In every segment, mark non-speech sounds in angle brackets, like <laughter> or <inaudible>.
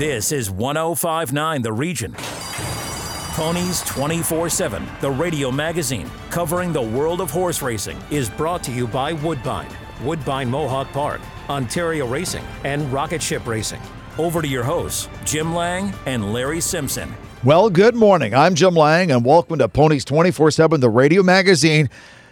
This is 1059 The Region. Ponies 24 7, the radio magazine covering the world of horse racing, is brought to you by Woodbine, Woodbine Mohawk Park, Ontario Racing, and Rocket Ship Racing. Over to your hosts, Jim Lang and Larry Simpson. Well, good morning. I'm Jim Lang, and welcome to Ponies 24 7, the radio magazine.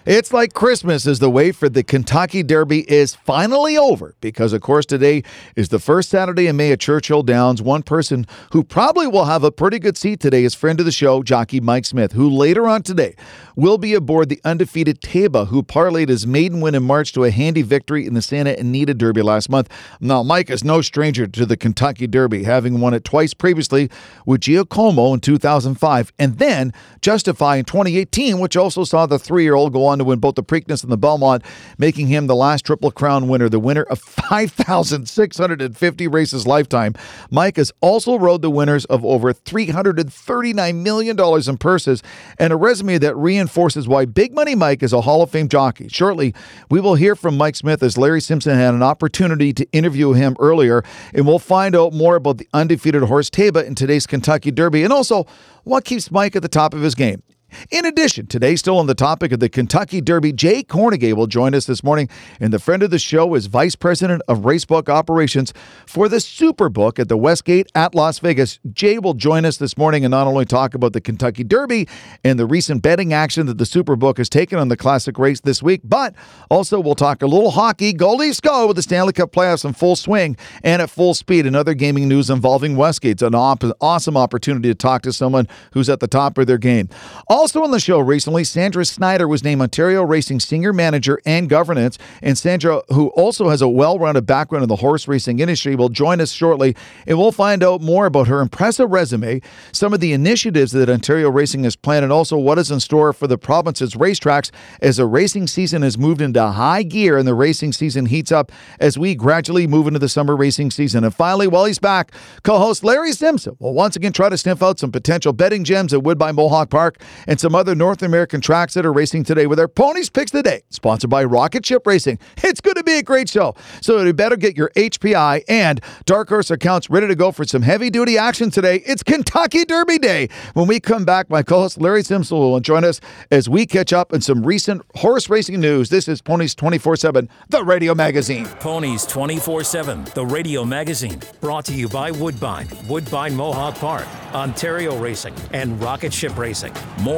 It's like Christmas as the wait for the Kentucky Derby is finally over because, of course, today is the first Saturday in May at Churchill Downs. One person who probably will have a pretty good seat today is friend of the show, jockey Mike Smith, who later on today will be aboard the undefeated Taiba, who parlayed his maiden win in March to a handy victory in the Santa Anita Derby last month. Now, Mike is no stranger to the Kentucky Derby, having won it twice previously with Giacomo in 2005 and then Justify in 2018, which also saw the three year old go on to win both the Preakness and the Belmont, making him the last Triple Crown winner, the winner of <laughs> 5,650 races lifetime. Mike has also rode the winners of over $339 million in purses and a resume that reinforces why Big Money Mike is a Hall of Fame jockey. Shortly, we will hear from Mike Smith as Larry Simpson had an opportunity to interview him earlier, and we'll find out more about the undefeated horse Taiba in today's Kentucky Derby and also what keeps Mike at the top of his game. In addition, today, still on the topic of the Kentucky Derby, Jay Kornegay will join us this morning. And the friend of the show is Vice President of Racebook Operations for the Superbook at the Westgate at Las Vegas. Jay will join us this morning and not only talk about the Kentucky Derby and the recent betting action that the Superbook has taken on the Classic race this week, but also we'll talk a little hockey. Go Leafs go with the Stanley Cup playoffs in full swing and at full speed. And other gaming news involving Westgate. It's an awesome opportunity to talk to someone who's at the top of their game. Also on the show recently, Sandra Snyder was named Ontario Racing Senior Manager and Governance. And Sandra, who also has a well rounded background in the horse racing industry, will join us shortly. And we'll find out more about her impressive resume, some of the initiatives that Ontario Racing has planned, and also what is in store for the province's racetracks as the racing season has moved into high gear and the racing season heats up as we gradually move into the summer racing season. And finally, while he's back, co host Larry Simpson will once again try to sniff out some potential betting gems at Woodbine Mohawk Park and some other North American tracks that are racing today with our Ponies Picks today, sponsored by Rocket Ship Racing. <laughs> It's going to be a great show. So you better get your HPI and Dark Horse accounts ready to go for some heavy duty action today. It's Kentucky Derby Day. When we come back, my co host Larry Simpson will join us as we catch up on some recent horse racing news. This is Ponies 24 7, the radio magazine. Ponies 24 7, the radio magazine, brought to you by Woodbine, Woodbine Mohawk Park, Ontario Racing, and Rocket Ship Racing. More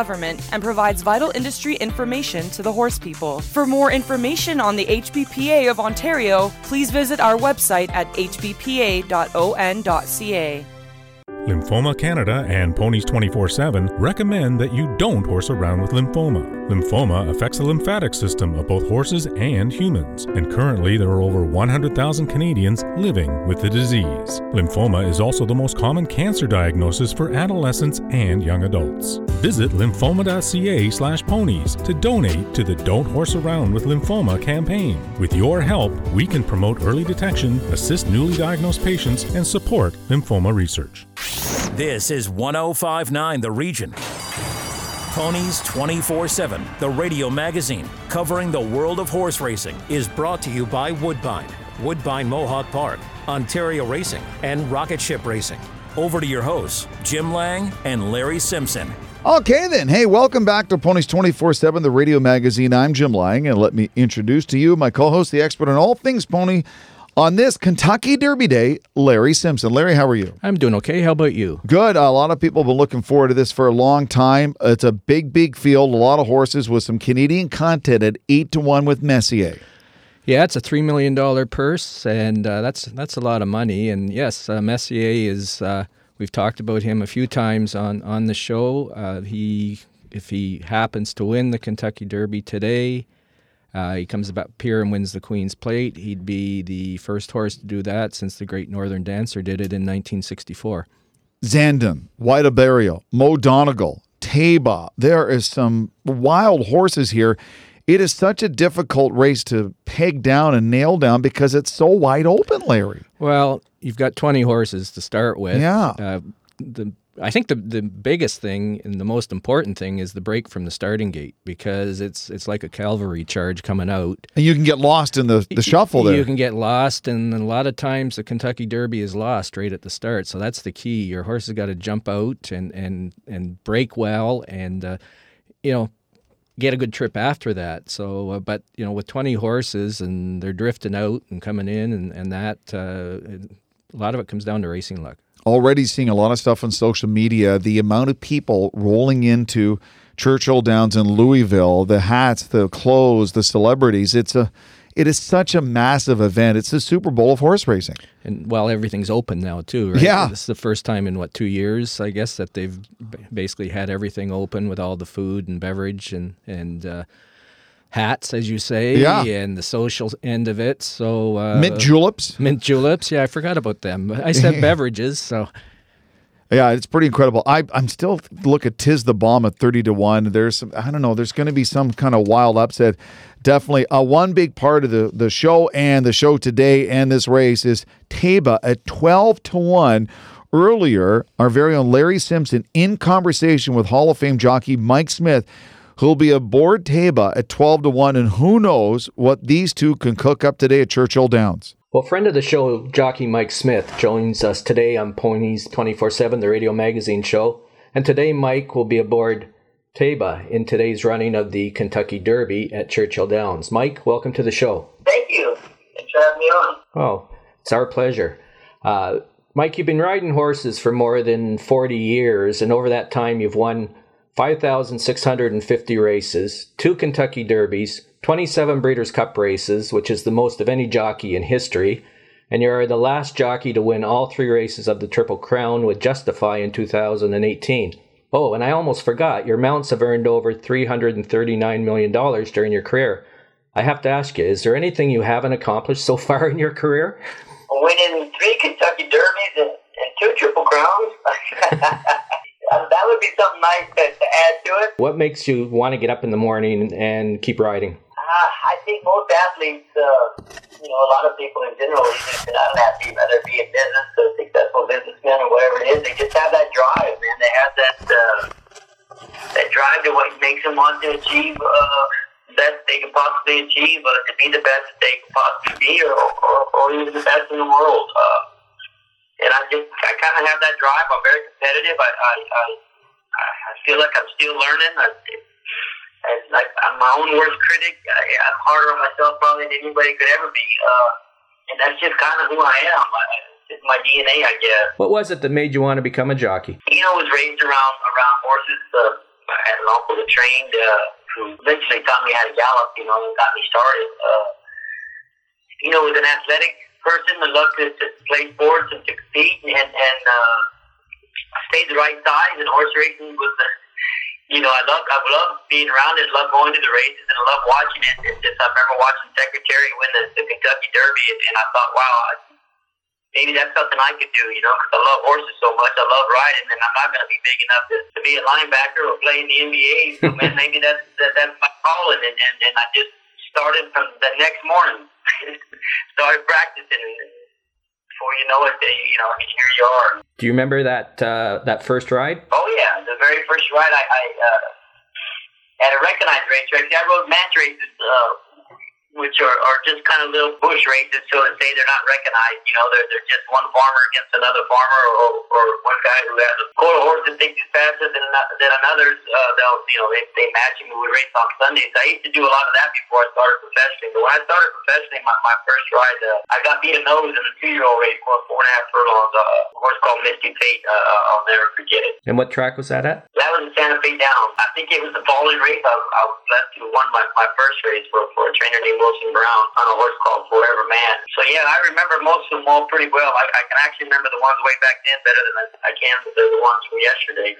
government, and provides vital industry information to the horse people. For more information on the HBPA of Ontario, please visit our website at hbpa.on.ca. Lymphoma Canada and Ponies 24 7 recommend that you don't horse around with lymphoma. Lymphoma affects the lymphatic system of both horses and humans, and currently there are over 100,000 Canadians living with the disease. Lymphoma is also the most common cancer diagnosis for adolescents and young adults. Visit lymphoma.ca/ponies to donate to the Don't Horse Around with Lymphoma campaign. With your help, we can promote early detection, assist newly diagnosed patients, and support lymphoma research. This is 1059 The Region. Ponies 24 7, the radio magazine covering the world of horse racing, is brought to you by Woodbine, Woodbine Mohawk Park, Ontario Racing, and Rocket Ship Racing. Over to your hosts, Jim Lang and Larry Simpson. Okay, then. Hey, welcome back to Ponies 24 7, the radio magazine. I'm Jim Lang, and let me introduce to you my co host, the expert on all things pony. On this Kentucky Derby Day, Larry Simpson. Larry, how are you? I'm doing okay. How about you? Good. A lot of people have been looking forward to this for a long time. It's a big, big field, a lot of horses with some Canadian content at 8 to 1 with Messier. Yeah, it's a three million dollar purse, and uh, that's that's a lot of money. And yes, uh, Messier is. Uh, we've talked about him a few times on on the show. Uh, he, if he happens to win the Kentucky Derby today, uh, he comes about pier and wins the Queen's Plate. He'd be the first horse to do that since the Great Northern Dancer did it in 1964. Zandon, White Abarrio, Mo Donegal, Taiba. There is some wild horses here. It is such a difficult race to peg down and nail down because it's so wide open, Larry. Well, you've got 20 horses to start with. Yeah. Uh, the I think the the biggest thing and the most important thing is the break from the starting gate because it's it's like a cavalry charge coming out. And you can get lost in the, the shuffle there. You can get lost, and a lot of times the Kentucky Derby is lost right at the start. So that's the key. Your horse has got to jump out and and and break well, and uh, you know get a good trip after that. So, uh, but you know, with 20 horses and they're drifting out and coming in, and and that uh, a lot of it comes down to racing luck already seeing a lot of stuff on social media. The amount of people rolling into Churchill Downs in Louisville, the hats, the clothes, the celebrities. It's a it is such a massive event. It's the Super Bowl of horse racing. And well, everything's open now too, right? Yeah. This is the first time in what two years, I guess, that they've basically had everything open with all the food and beverage and and uh, hats, as you say, yeah. and the social end of it. So uh, mint juleps, mint juleps. Yeah, I forgot about them. I said <laughs> beverages, so. Yeah, it's pretty incredible. I I'm still look at Tiz the Bomb at thirty to one. There's some I don't know. There's going to be some kind of wild upset. Definitely, uh, one big part of the the show and the show today and this race is Taiba at twelve to one. Earlier, our very own Larry Simpson in conversation with Hall of Fame jockey Mike Smith who'll be aboard Taiba at 12 to 1. And who knows what these two can cook up today at Churchill Downs. Well, friend of the show, jockey Mike Smith, joins us today on Ponies 24 7, the radio magazine show. And today, Mike will be aboard Taiba in today's running of the Kentucky Derby at Churchill Downs. Mike, welcome to the show. Thank you. Thanks for having me on. Oh, it's our pleasure. Uh, Mike, you've been riding horses for more than 40 years, and over that time, you've won 5,650 races, two Kentucky Derbies, 27 Breeders' Cup races, which is the most of any jockey in history, and you are the last jockey to win all three races of the Triple Crown with Justify in 2018. Oh, and I almost forgot, your mounts have earned over $339 million during your career. I have to ask you, is there anything you haven't accomplished so <laughs> far in your career? Winning three Kentucky Derbies and, and two Triple Crowns. <laughs> <laughs> Would be something nice to, to, add to it. What makes you want to get up in the morning and keep riding? Uh, I think most athletes, uh, you know, a lot of people in general, even if they're not an athlete, whether it be in business, a successful businessman or whatever it is, they just have that drive, man. They have that uh, that drive to what makes them want to achieve uh, best they can possibly achieve, uh, to be the best that they can possibly be, or, or, or even the best in the world. Uh, and I just I kind of have that drive. I'm very competitive. I I I, I feel like I'm still learning. I, and like I'm my own worst critic. I, I'm harder on myself probably than anybody could ever be. Uh, and that's just kind of who I am. I, it's my DNA, I guess. What was it that made you want to become a jockey? You know, I was raised around around horses. Uh, I had an uncle that trained uh, who eventually taught me how to gallop. You know, and got me started. Uh, you know, with an athletic person that loved to, to play sports and to compete and, and uh, stay the right size. And horse racing was, the, you know, I love I love being around it, love going to the races, and I love watching it. And just I remember watching Secretariat win the, the Kentucky Derby, and, and I thought, wow. maybe that's something I could do, you know, because I love horses so much. I love riding, and I'm not going to be big enough to, to be a linebacker or play in the NBA. So, <laughs> man, maybe that's that, that's my calling. And, and, and I just started from the next morning. <laughs> started practicing, and before you know it, they, you know, here you are. Do you remember that uh, that first ride? Oh yeah, the very first ride I, I uh, at a recognized racetrack. I rode match races. Uh, which are, are just kind of little bush races, so to say. They're not recognized. You know, they're, they're just one farmer against another farmer, or, or one guy who has a quarter horse that thinks he's faster than than another's. Uh, they'll, you know, they, they match him. We would race on Sundays. I used to do a lot of that before I started professionally. But when I started professionally, my, my first ride, uh, I got beat a nose in a two-year-old race, going four and a half furlongs. Uh, a horse called Misty Fate. Uh, I'll never forget it. And what track was that at? That was in Santa Fe Downs. I think it was the following race. I, I was blessed to won my, my first race for, for a trainer named Wilson Brown on a horse called Forever Man. So yeah, I remember most of them all pretty well. I, I can actually remember the ones way back then better than I, I can the ones from yesterday.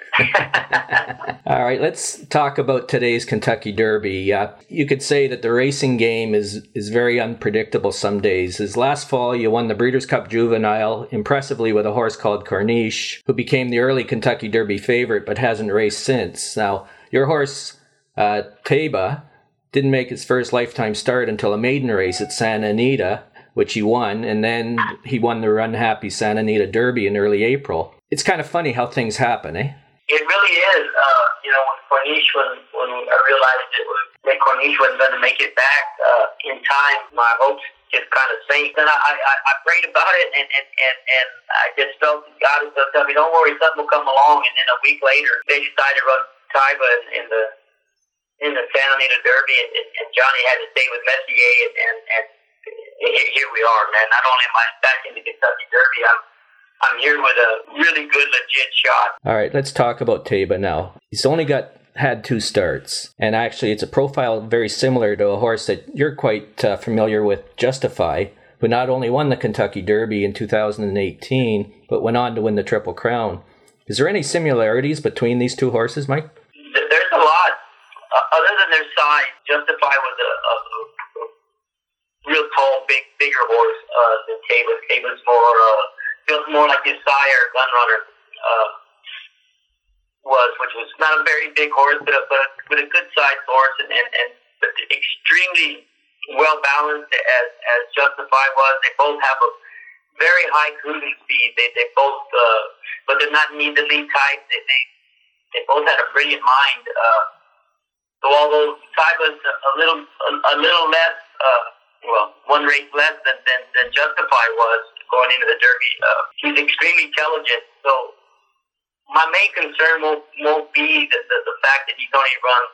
<laughs> <laughs> all right, let's talk about today's Kentucky Derby. Uh, you could say that the racing game is is very unpredictable some days. As last fall, you won the Breeders' Cup Juvenile impressively with a horse called Corniche, who became the early Kentucky Derby favorite but hasn't raced since. Now, your horse uh, Taiba didn't make his first lifetime start until a maiden race at Santa Anita, which he won, and then he won the Run Happy Santa Anita Derby in early April. It's kind of funny how things happen, eh? It really is. Uh, you know, when Corniche, when, when I realized it was, that Corniche wasn't going to make it back uh, in time, my hopes just kind of sank. And I, I, I prayed about it, and, and, and, and I just felt God was going to tell me, don't worry, something will come along. And then a week later, they decided to run Taiba in the in the Santa Anita Derby, and, and Johnny had to stay with Messier, and, and, and here we are, man. Not only am I back in the Kentucky Derby, I'm I'm here with a really good, legit shot. All right, let's talk about Taiba now. He's only got had two starts, and actually, it's a profile very similar to a horse that you're quite uh, familiar with, Justify, who not only won the Kentucky Derby in 2018, but went on to win the Triple Crown. Is there any similarities between these two horses, Mike? There's uh, other than their size, Justify was a, a, a real tall, big, bigger horse uh, than Taiba. Taiba's more uh, feels more like his sire, Gunrunner, uh, was, which was not a very big horse, but a, but a, but a good sized horse, and, and, and extremely well balanced as as Justify was. They both have a very high cruising speed. They they both, uh, but they're not need the lead type. They they they both had a brilliant mind. Uh, so although Taiba's a little a, a little less, uh, well, one race less than, than than Justify was going into the Derby, uh, he's extremely intelligent. So my main concern won't won't be the, the, the fact that he's only run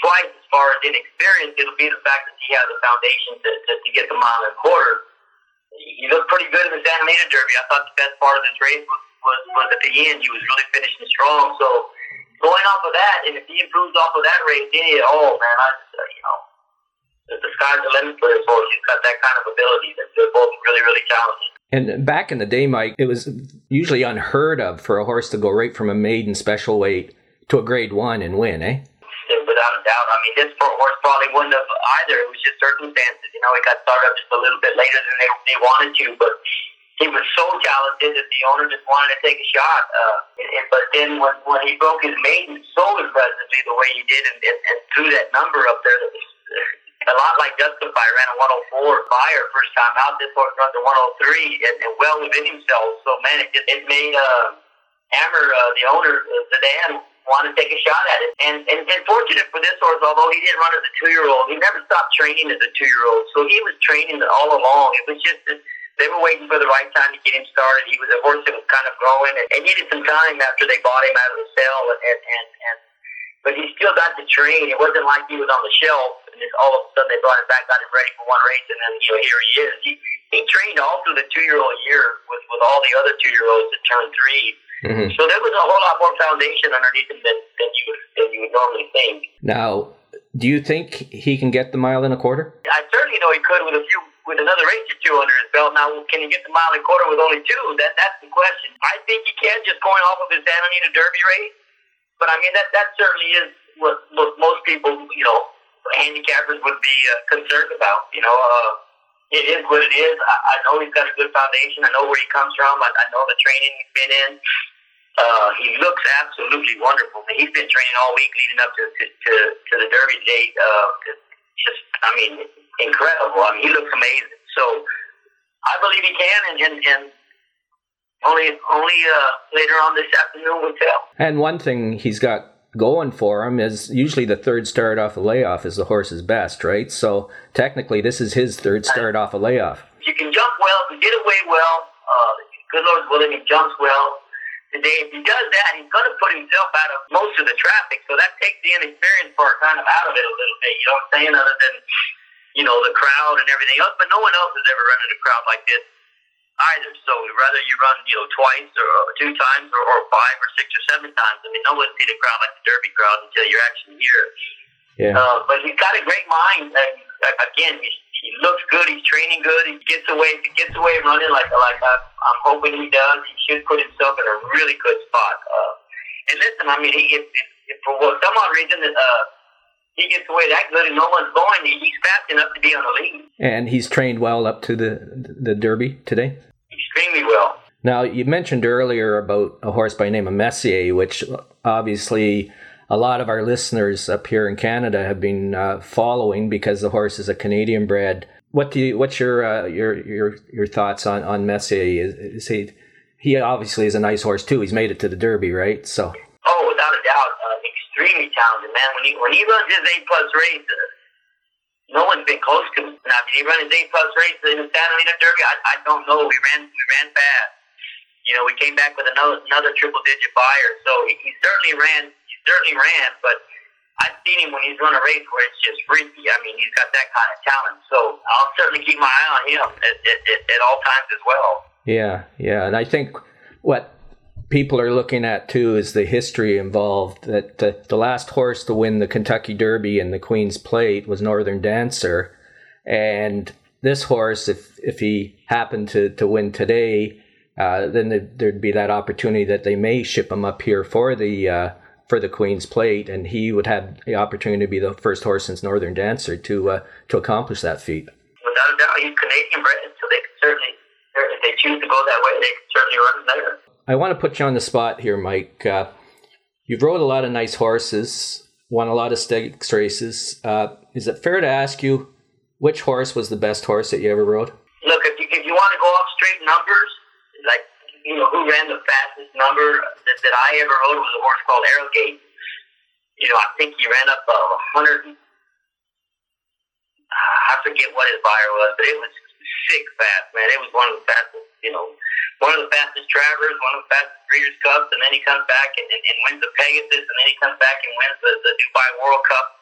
twice as far as inexperience. It'll be the fact that he has a foundation to, to, to get the mile and quarter. He looked pretty good in the Santa Anita Derby. I thought the best part of this race was, was, was at the end. He was really finishing strong. So going off of that, and if he improves off of that any at all, man, I uh, you know, the sky's the limit for this horse. He's got that kind of ability. That they're both really, really talented. And back in the day, Mike, it was usually unheard of for a horse to go right from a maiden special weight to a grade one and win, eh? Without a doubt. I mean, this horse probably wouldn't have either. It was just circumstances. You know, he got started up just a little bit later than they, they wanted to, but he was so talented that the owner just wanted to take a shot. Uh, and, and, but then when, when he broke his maiden so impressively the way he did and, and, and threw that number up there that was a lot like Justify ran a 104 Beyer first time out. This horse runs a 103 and, and well within himself. So man, it just it made uh, Amr, uh, the owner, uh, Zedan, want to take a shot at it. And, and and fortunate for this horse, although he didn't run as a two year old, he never stopped training as a two year old. So he was training all along. It was just. They were waiting for the right time to get him started. He was a horse that was kind of growing and, and needed some time after they bought him out of the cell. And, and, and, and but he still got to train. It wasn't like he was on the shelf and just all of a sudden they brought him back, got him ready for one race, and then you know here he is. He he trained all through the two year old year with with all the other two year olds that turned 3 mm-hmm. So there was a whole lot more foundation underneath him than than you than you would normally think. Now, do you think he can get the mile and a quarter? I certainly know he could with a few with another race or two under his belt. Now, can he get the mile and quarter with only two? That that's the question. I think he can just going off of his Santa Anita Derby race. But I mean, that that certainly is what, what most people, you know, handicappers would be uh, concerned about. You know, uh, it is what it is. I, I know he's got a good foundation. I know where he comes from. I, I know the training he's been in. Uh, he looks absolutely wonderful. He's been training all week leading up to to, to, to the Derby date. Uh, just, I mean, incredible. I mean, he looks amazing. So I believe he can, and, and, and only only uh, later on this afternoon will tell. And one thing he's got going for him is usually the third start off a layoff is the horse's best, right? So technically, this is his third start off a layoff. You can jump well, you get away well. Uh, good Lord's willing, he jumps well. Today, if he does that, he's going to put himself out of most of the traffic. So that takes the inexperienced part kind of out of it a little bit. You know what I'm saying? Other than you know, the crowd and everything else. But no one else has ever run in a crowd like this either. So whether you run, you know, twice or two times or, or five or six or seven times, I mean, no one sees a crowd like the Derby crowd until you're actually here. Yeah. Uh, but he's got a great mind. And again, he, he looks good. He's training good. He gets away. He gets away running like like I, I'm hoping he does. He should put himself in a really good spot. Uh, and listen, I mean, he if, if, if for some odd reason uh, he gets away that good and no one's going, he's fast enough to be on the lead. And he's trained well up to the the Derby today. Extremely well. Now you mentioned earlier about a horse by the name of Messier, which obviously a lot of our listeners up here in Canada have been uh, following because the horse is a Canadian bred. What do you? What's your uh, your your your thoughts on on Messier? Is, is, he he obviously is a nice horse too. He's made it to the Derby, right? So. Oh, without a doubt, uh, extremely talented man. When he when he runs his A plus race, uh, no one's been close to him. Now, did he run his A plus race in the Santa Anita Derby? I, I don't know. We ran we ran fast. You know, we came back with another another triple digit Beyer. So he, he certainly ran certainly ran, but I've seen him when he's run a race where it's just freaky. I mean, he's got that kind of talent. So I'll certainly keep my eye on him at, at, at, all times as well. Yeah, yeah, and I think what people are looking at too is the history involved. That the, the last horse to win the Kentucky Derby and the Queen's Plate was Northern Dancer, and this horse, if if he happened to to win today, uh, then there'd be that opportunity that they may ship him up here for the. Uh, for the Queen's Plate, and he would have the opportunity to be the first horse since Northern Dancer to uh, to accomplish that feat. Without a doubt, he's Canadian bred, so they can certainly, if they choose to go that way, they can certainly run there. I want to put you on the spot here, Mike. Uh, you've rode a lot of nice horses, won a lot of stakes races. Uh, is it fair to ask you which horse was the best horse that you ever rode? Look, if you, if you want to go off straight numbers, like you know, who ran the fastest number that, that I ever rode was a horse called Arrogate. You know, I think he ran up a hundred. I forget what his Beyer was, but it was sick fast, man. It was one of the fastest, you know, one of the fastest Travers, one of the fastest Breeders' Cups, and then he comes back and, and, and wins the Pegasus, and then he comes back and wins the, the Dubai World Cup.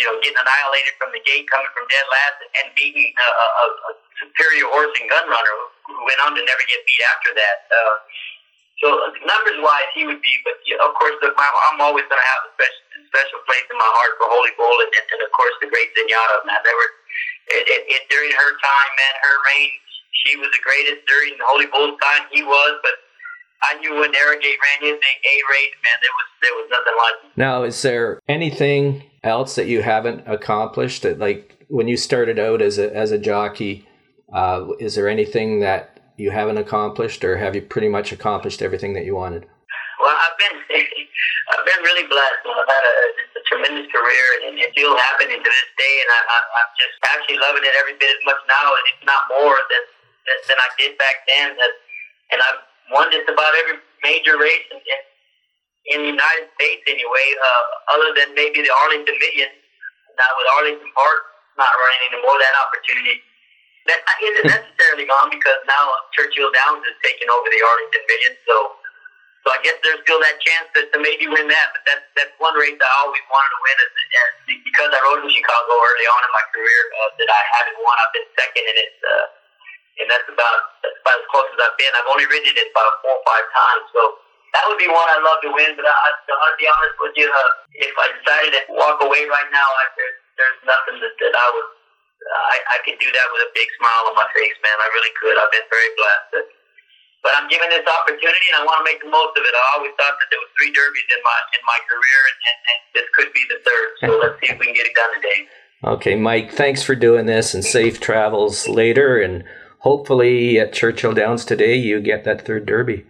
You know, getting annihilated from the gate, coming from dead last, and beating a, a, a superior horse and gun runner who went on to never get beat after that. Uh, so numbers wise, he would be, but yeah, of course, look, I'm always going to have a special, special place in my heart for Holy Bull, and, and of course, the great Zenyatta. Man, they were it, it, it, during her time, man, her reign, she was the greatest during Holy Bull's time. He was, but I knew when Arrogate ran his A race, man, there was there was nothing like. It. Now, is there anything else that you haven't accomplished? That like when you started out as a as a jockey uh, is there anything that you haven't accomplished, or have you pretty much accomplished everything that you wanted? Well, I've been <laughs> I've been really blessed. I've had a, a tremendous career, and it's still happening to this day. And I, I, I'm just actually loving it every bit as much now, and if not more than than, than I did back then. That, and I've won just about every major race in, in, in the United States, anyway, uh, other than maybe the Arlington Million. Now with Arlington Park not running anymore, that opportunity that isn't necessarily gone because now Churchill Downs is taking over the Arlington Million. So, so I guess there's still that chance to, to maybe win that. But that's that's one race I always wanted to win. Is, is because I rode in Chicago early on in my career uh, that I haven't won. I've been second in it, uh, and that's about that's about as close as I've been. I've only ridden it about four or five times. So. That would be one I'd love to win, but I, I'll be honest with you. Uh, if I decided to walk away right now, I, there's, there's nothing that, that I would I, I could do that with a big smile on my face, man. I really could. I've been very blessed. But I'm given this opportunity, and I want to make the most of it. I always thought that there was three derbies in my in my career, and, and, and this could be the third. So let's see if we can get it done today. Okay, Mike. Thanks for doing this, and safe travels later. And hopefully at Churchill Downs today, you get that third derby.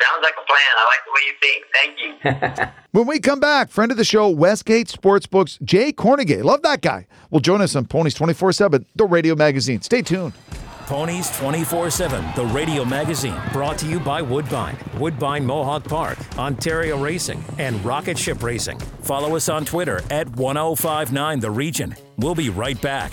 Sounds like a plan. I like the way you think. Thank you. <laughs> when we come back, friend of the show, Westgate Sportsbooks, Jay Kornegay, love that guy, will join us on Ponies 24 7, the radio magazine. Stay tuned. Ponies 24 7, the radio magazine, brought to you by Woodbine, Woodbine Mohawk Park, Ontario Racing, and Rocket Ship Racing. Follow us on Twitter at 1059 The Region. We'll be right back.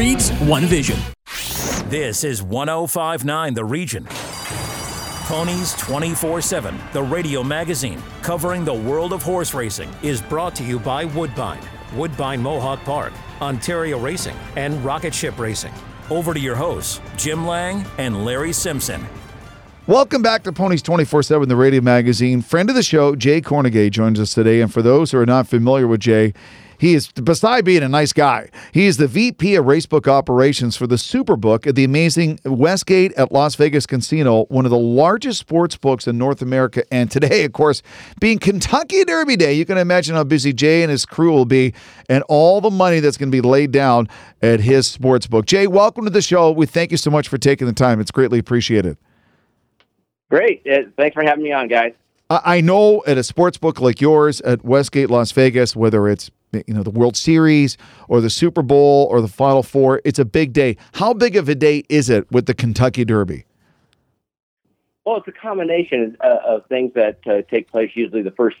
breeds, one vision. This is 1059 The Region. Ponies 24 7, the radio magazine covering the world of horse racing, is brought to you by Woodbine, Woodbine Mohawk Park, Ontario Racing, and Rocket Ship Racing. Over to your hosts, Jim Lang and Larry Simpson. Welcome back to Ponies 24 7, the radio magazine. Friend of the show, Jay Kornegay, joins us today. And for those who are not familiar with Jay, he is, beside being a nice guy, he is the VP of Racebook Operations for the Superbook at the amazing Westgate at Las Vegas Casino, one of the largest sports books in North America. And today, of course, being Kentucky Derby Day, you can imagine how busy Jay and his crew will be and all the money that's going to be laid down at his sports book. Jay, welcome to the show. We thank you so much for taking the time. It's greatly appreciated. Great. Uh, thanks for having me on, guys. I know at a sports book like yours at Westgate Las Vegas, whether it's you know the World Series or the Super Bowl or the Final Four, it's a big day. How big of a day is it with the Kentucky Derby? Well, it's a combination uh, of things that uh, take place usually the first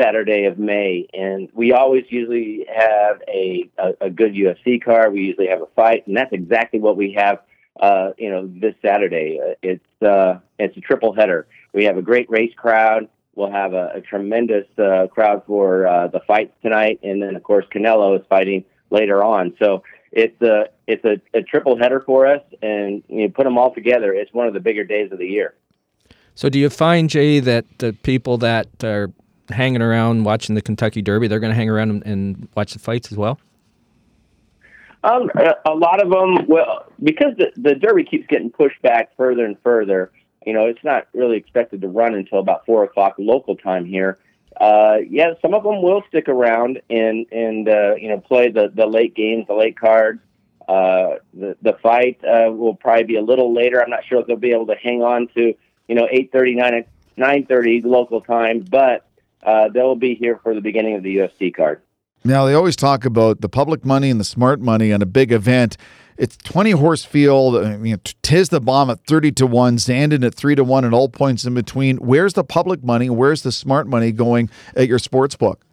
Saturday of May, and we always usually have a, a, a good UFC card. We usually have a fight, and that's exactly what we have uh, you know, this Saturday. Uh, it's uh, it's a triple header. We have a great race crowd. We'll have a, a tremendous uh, crowd for uh, the fights tonight, and then of course Canelo is fighting later on. So it's a it's a, a triple header for us, and you put them all together. It's one of the bigger days of the year. So do you find Jay that the people that are hanging around watching the Kentucky Derby, they're going to hang around and, and watch the fights as well? Um, a lot of them, well, because the, the Derby keeps getting pushed back further and further. You know, it's not really expected to run until about four o'clock local time here. Uh, yeah, some of them will stick around and and uh, you know play the the late games, the late cards. Uh, the the fight uh, will probably be a little later. I'm not sure if they'll be able to hang on to you know 8:30, 9 9:30 local time, but uh, they'll be here for the beginning of the UFC card. Now, they always talk about the public money and the smart money on a big event. It's 20 horse field. I mean, Tiz the Bomb at 30 to 1, Zandon at 3 to 1, and all points in between. Where's the public money? Where's the smart money going at your sports book?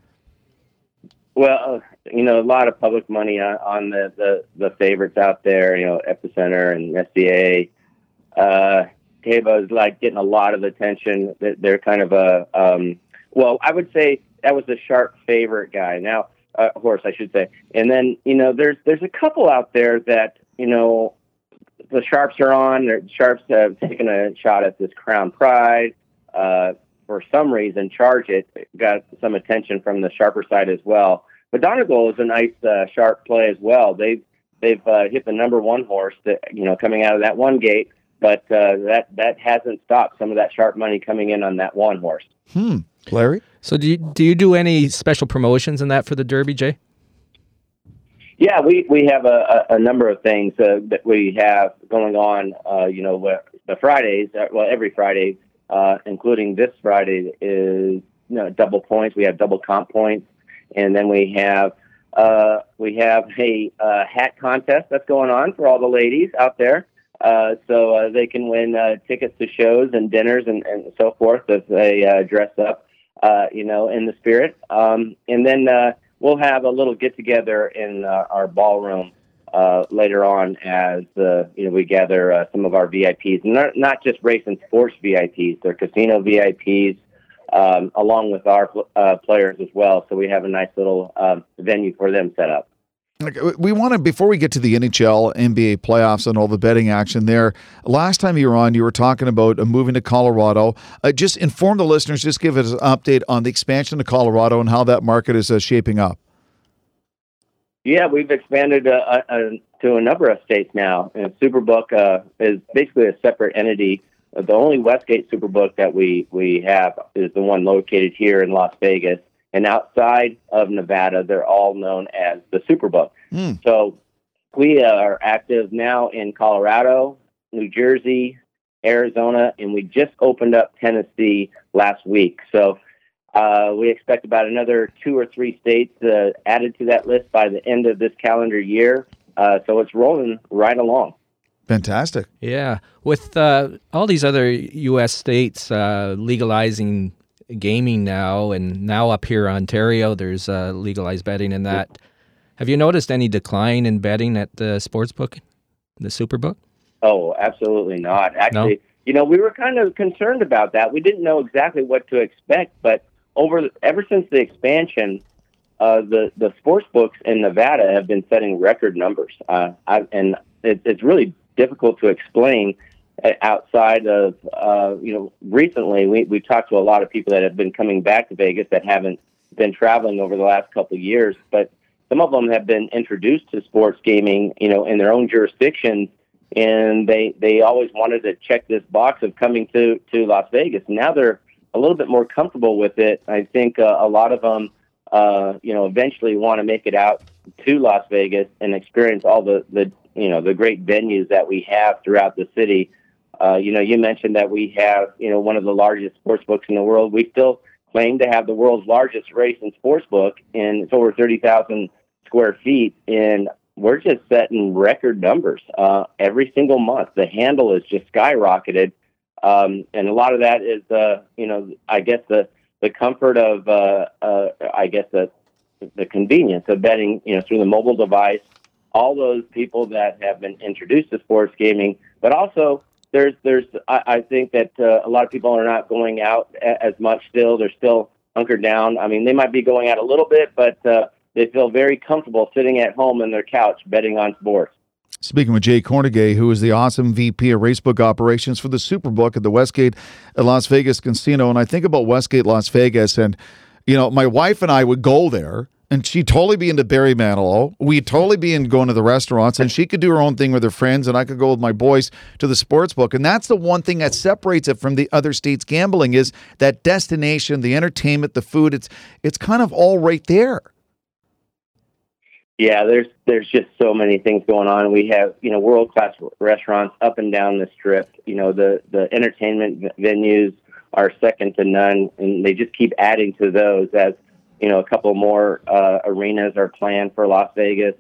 Well, you know, a lot of public money on, on the, the, the favorites out there, you know, Epicenter and SCA. Uh, is like getting a lot of attention. They're kind of a, um, well, I would say that was a sharp favorite guy. Now, uh, horse, I should say. And then you know, there's there's a couple out there that you know the sharps are on. The sharps have taken a shot at this Crown Pride. Uh, for some reason, Charge It got some attention from the sharper side as well. But Donegal is a nice uh, sharp play as well. They've they've uh, hit the number one horse that you know coming out of that one gate, but uh, that that hasn't stopped some of that sharp money coming in on that one horse. Hmm. Larry. So do you do you do any special promotions in that for the Derby, Jay? Yeah, we we have a, a number of things uh, that we have going on. Uh, you know, the Fridays, uh, well, every Friday, uh, including this Friday, is you know, double points. We have double comp points, and then we have uh, we have a uh, hat contest that's going on for all the ladies out there. Uh, so uh, they can win uh, tickets to shows and dinners and, and so forth if they uh, dress up uh, you know, in the spirit. Um, and then uh, we'll have a little get together in uh, our ballroom uh, later on as uh, you know we gather uh, some of our VIPs, not not just race and sports VIPs, they're casino VIPs. Um, along with our uh, players as well, so we have a nice little um, venue for them set up. We want to, before we get to the NHL, NBA playoffs, and all the betting action there, last time you were on, you were talking about uh, moving to Colorado. Uh, just inform the listeners, just give us an update on the expansion to Colorado and how that market is uh, shaping up. Yeah, we've expanded uh, uh, to a number of states now. And Superbook uh, is basically a separate entity. The only Westgate Superbook that we, we have is the one located here in Las Vegas. And outside of Nevada, they're all known as the Superbook. Mm. So we are active now in Colorado, New Jersey, Arizona, and we just opened up Tennessee last week. So uh, we expect about another two or three states uh, added to that list by the end of this calendar year. Uh, so it's rolling right along. Fantastic. Yeah. With uh, all these other U.S. states uh, legalizing gaming now, and now up here in Ontario, there's uh, legalized betting in that. Have you noticed any decline in betting at the sports book, the Superbook? Oh, absolutely not. Actually, no? you know, we were kind of concerned about that. We didn't know exactly what to expect, but over ever since the expansion, uh, the the sports books in Nevada have been setting record numbers, uh, I, and it, it's really difficult to explain outside of uh, you know recently we we've talked to a lot of people that have been coming back to Vegas that haven't been traveling over the last couple of years, but some of them have been introduced to sports gaming, you know, in their own jurisdictions, and they they always wanted to check this box of coming to to Las Vegas. Now they're a little bit more comfortable with it. I think uh, a lot of them, uh, you know, eventually want to make it out to Las Vegas and experience all the the you know the great venues that we have throughout the city uh, you know, you mentioned that we have, you know, one of the largest sports books in the world. We still claim to have the world's largest race and sports book, and it's over 30,000 square feet. And we're just setting record numbers uh, every single month. The handle is just skyrocketed. Um, and a lot of that is, uh, you know, I guess the, the comfort of, uh, uh, I guess the, the convenience of betting, you know, through the mobile device, all those people that have been introduced to sports gaming, but also there's there's I, I think that uh, a lot of people are not going out a, as much still. They're still hunkered down. I mean, they might be going out a little bit, but uh, they feel very comfortable sitting at home in their couch betting on sports. Speaking with Jay Kornegay, who is the awesome VP of Racebook Operations for the Superbook at the Westgate at Las Vegas Casino. And I think about Westgate Las Vegas, and, you know, my wife and I would go there and she'd totally be into Barry Manilow. We'd totally be in going to the restaurants, and she could do her own thing with her friends, and I could go with my boys to the sports book. And that's the one thing that separates it from the other states gambling is that destination, the entertainment, the food. It's it's kind of all right there. Yeah, there's there's just so many things going on. We have you know world class restaurants up and down the strip. You know the the entertainment venues are second to none, and they just keep adding to those as you know, a couple more uh, arenas are planned for Las Vegas.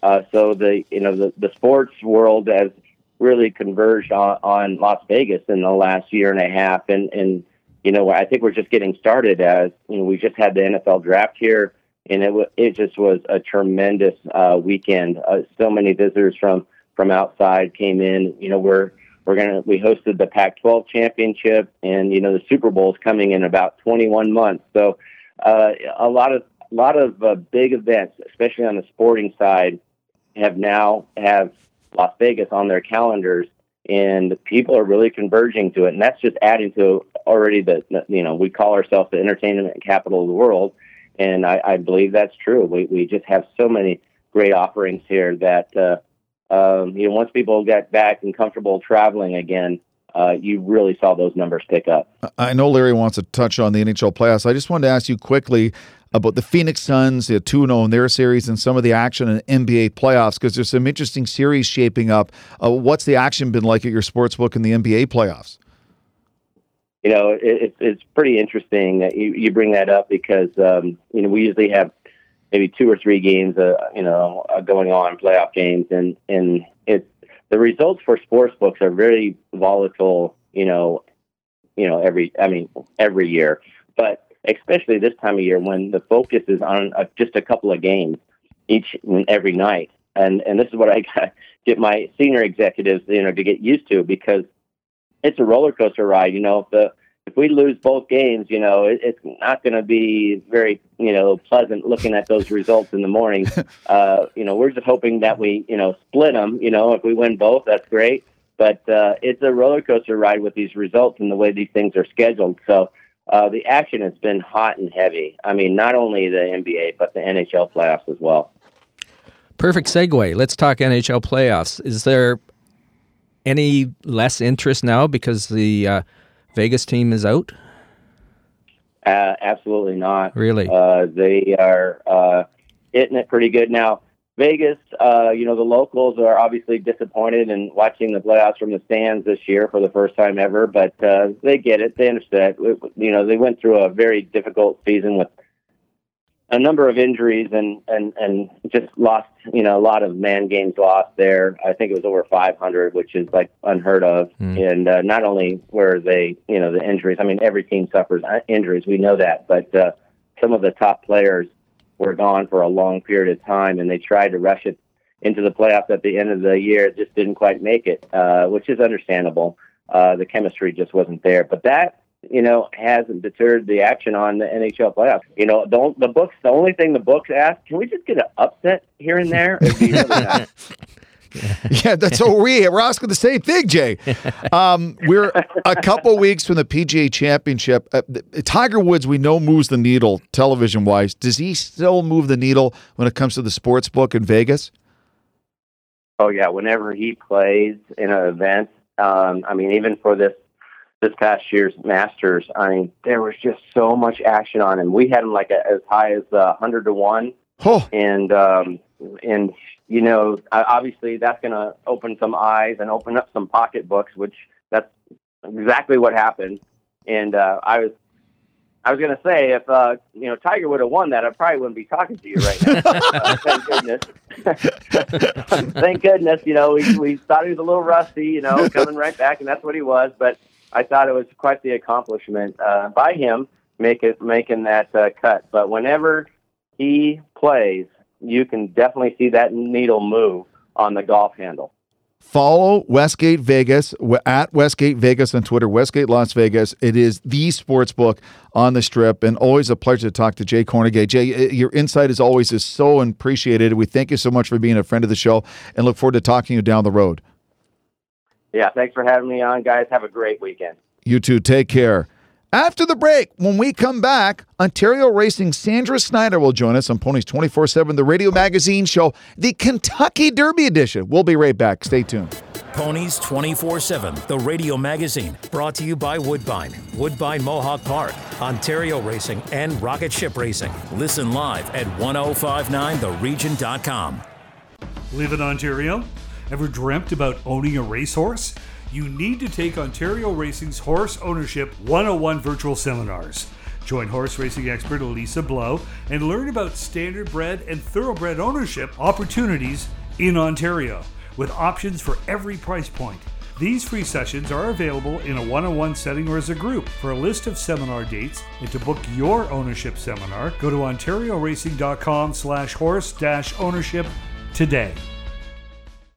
Uh, so the you know the, the sports world has really converged on, on Las Vegas in the last year and a half, and and you know I think we're just getting started. As you know, we just had the NFL draft here, and it w- it just was a tremendous uh, weekend. Uh, so many visitors from from outside came in. You know, we're we're gonna we hosted the Pac-12 championship, and you know the Super Bowl is coming in about 21 months. So uh, a lot of a lot of uh, big events, especially on the sporting side, have now have Las Vegas on their calendars, and people are really converging to it. And that's just adding to already the you know we call ourselves the entertainment capital of the world, and I, I believe that's true. We we just have so many great offerings here that uh, um, you know once people get back and comfortable traveling again, uh, you really saw those numbers pick up. I know Larry wants to touch on the NHL playoffs. I just wanted to ask you quickly about the Phoenix Suns, the 2 0 in their series, and some of the action in NBA playoffs because there's some interesting series shaping up. Uh, what's the action been like at your sports book in the NBA playoffs? You know, it, it's pretty interesting that you, you bring that up because, um, you know, we usually have maybe two or three games, uh, you know, uh, going on, playoff games, and, and the results for sports books are very volatile. You know, you know every I mean every year, but especially this time of year when the focus is on a, just a couple of games each and every night. And and this is what I <laughs> get my senior executives you know to get used to because it's a roller coaster ride. You know, the if we lose both games, you know, it, it's not going to be very, you know, pleasant looking at those results in the morning. <laughs> uh, you know, we're just hoping that we, you know, split them. You know, if we win both, that's great. But uh, it's a roller coaster ride with these results and the way these things are scheduled. So uh, the action has been hot and heavy. I mean, not only the NBA, but the NHL playoffs as well. Perfect segue. Let's talk NHL playoffs. Is there any less interest now because the uh, Vegas team is out? Uh, absolutely not. Really? Uh, they are uh, hitting it pretty good now. Vegas, uh, you know, the locals are obviously disappointed in watching the playoffs from the stands this year for the first time ever, but uh, they get it. They understand. You know, they went through a very difficult season with a number of injuries and and and just lost you know a lot of man games lost there. I think it was over 500 which is like unheard of. Mm. and uh, not only were they you know the injuries i mean every team suffers uh, injuries we know that but uh, some of the top players were gone for a long period of time and they tried to rush it into the playoffs at the end of the year just didn't quite make it uh, which is understandable. Uh, the chemistry just wasn't there. But that you know, hasn't deterred the action on the NHL playoffs. You know, don't the books. The only thing the books ask, can we just get an upset here and there? <laughs> yeah, that's what we we're asking the same thing, Jay. Um, we're a couple weeks from the PGA Championship. Uh, Tiger Woods, we know moves the needle television wise. Does he still move the needle when it comes to the sports book in Vegas? Oh yeah, whenever he plays in an event, um, I mean, even for this this past year's Masters, I mean, there was just so much action on him. We had him like a, as high as uh, hundred to one, oh. and um, and you know, obviously that's going to open some eyes and open up some pocketbooks, which that's exactly what happened. And uh, I was I was going to say if uh, you know Tiger would have won that, I probably wouldn't be talking to you right now. <laughs> uh, thank goodness. <laughs> thank goodness. You know, we we thought he was a little rusty. You know, coming right back, and that's what he was. But I thought it was quite the accomplishment uh, by him make it, making that uh, cut. But whenever he plays, you can definitely see that needle move on the golf handle. Follow Westgate Vegas at Westgate Vegas on Twitter, Westgate Las Vegas. It is the sports book on the strip, and always a pleasure to talk to Jay Kornegay. Jay, your insight as always is so appreciated. We thank you so much for being a friend of the show, and look forward to talking to you down the road. Yeah, thanks for having me on, guys. Have a great weekend. You too. Take care. After the break, when we come back, Ontario Racing Sandra Snyder will join us on Ponies 24 7, the radio magazine show, the Kentucky Derby edition. We'll be right back. Stay tuned. Ponies 24 7, the radio magazine, brought to you by Woodbine, Woodbine Mohawk Park, Ontario Racing, and Rocket Ship Racing. Listen live at 1059theregion.com. Live in Ontario? Ever dreamt about owning a racehorse? You need to take Ontario Racing's Horse Ownership 101 virtual seminars. Join horse racing expert Elisa Blow and learn about standardbred and thoroughbred ownership opportunities in Ontario with options for every price point. These free sessions are available in a one on one setting or as a group. For a list of seminar dates and to book your ownership seminar, go to ontarioracing.com slash horse ownership today.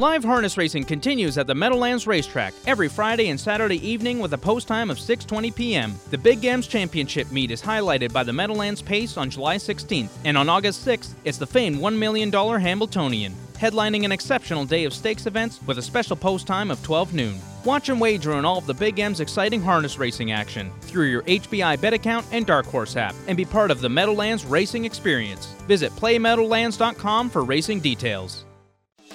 Live harness racing continues at the Meadowlands Racetrack every Friday and Saturday evening with a post time of 6:20 p.m. The Big Games Championship meet is highlighted by the Meadowlands Pace on July 16th, and on August 6th, it's the famed $1 million Hambletonian, headlining an exceptional day of stakes events with a special post time of 12 noon. Watch and wager on all of the Big M's exciting harness racing action through your HPI Bet account and Dark Horse app, and be part of the Meadowlands racing experience. Visit PlayMeadowlands.com for racing details.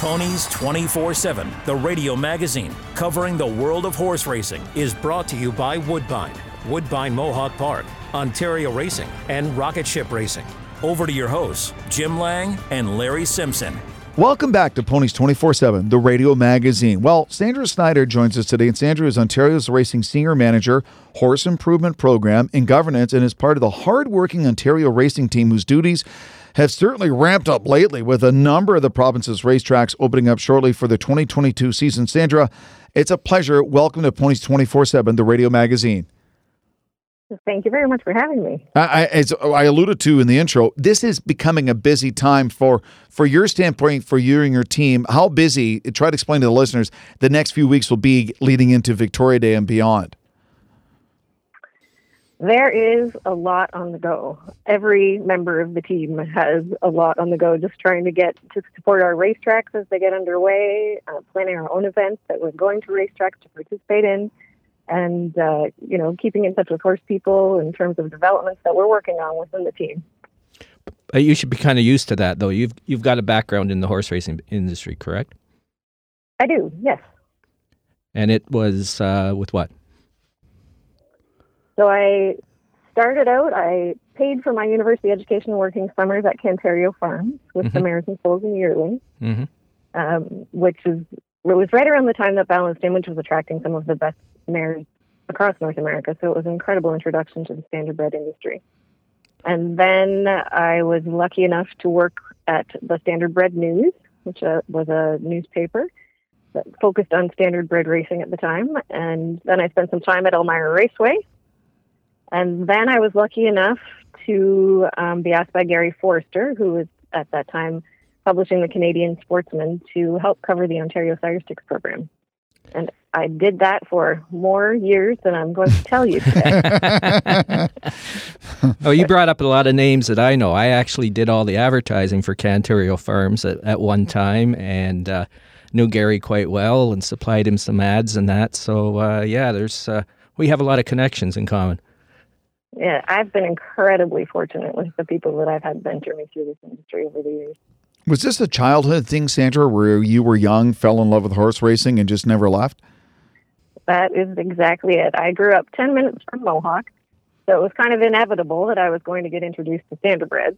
Ponies 24 7, the radio magazine covering the world of horse racing, is brought to you by Woodbine, Woodbine Mohawk Park, Ontario Racing, and Rocket Ship Racing. Over to your hosts, Jim Lang and Larry Simpson. Welcome back to Ponies 24 7, the radio magazine. Well, Sandra Snyder joins us today, and Sandra is Ontario's Racing Senior Manager, Horse Improvement Program, and Governance, and is part of the hardworking Ontario racing team whose duties have certainly ramped up lately with a number of the province's racetracks opening up shortly for the 2022 season. Sandra, it's a pleasure. Welcome to Ponies 24 7, the radio magazine. Thank you very much for having me. I, as I alluded to in the intro, this is becoming a busy time for for your standpoint, for you and your team. How busy? Try to explain to the listeners the next few weeks will be leading into Victoria Day and beyond. There is a lot on the go. Every member of the team has a lot on the go, just trying to get to support our racetracks as they get underway, uh, planning our own events that we're going to racetracks to participate in and uh, you know keeping in touch with horse people in terms of developments that we're working on within the team. You should be kind of used to that, though. You've you've got a background in the horse racing industry, correct? I do, yes. And it was uh, with what? So I started out. I paid for my university education working summers at Cantario Farms with mm-hmm. the Mares and Foals and Yearling, mm-hmm. um, which is it was right around the time that Balanced Image was attracting some of the best mares across North America. So it was an incredible introduction to the standardbred industry. And then I was lucky enough to work at the Standardbred News, which uh, was a newspaper that focused on standardbred racing at the time. And then I spent some time at Elmira Raceway. And then I was lucky enough to um, be asked by Gary Forrester, who was at that time publishing the Canadian Sportsman, to help cover the Ontario Sire Stakes program. And I did that for more years than I'm going to tell you today. <laughs> <laughs> oh, you brought up a lot of names that I know. I actually did all the advertising for Cantario Farms at, at one time and uh, knew Gary quite well and supplied him some ads and that. So, uh, yeah, there's uh, we have a lot of connections in common. Yeah, I've been incredibly fortunate with the people that I've had mentor me through this industry over the years. Was this a childhood thing, Sandra, where you were young, fell in love with horse racing, and just never left? That is exactly it. I grew up 10 minutes from Mohawk, so it was kind of inevitable that I was going to get introduced to standardbreds.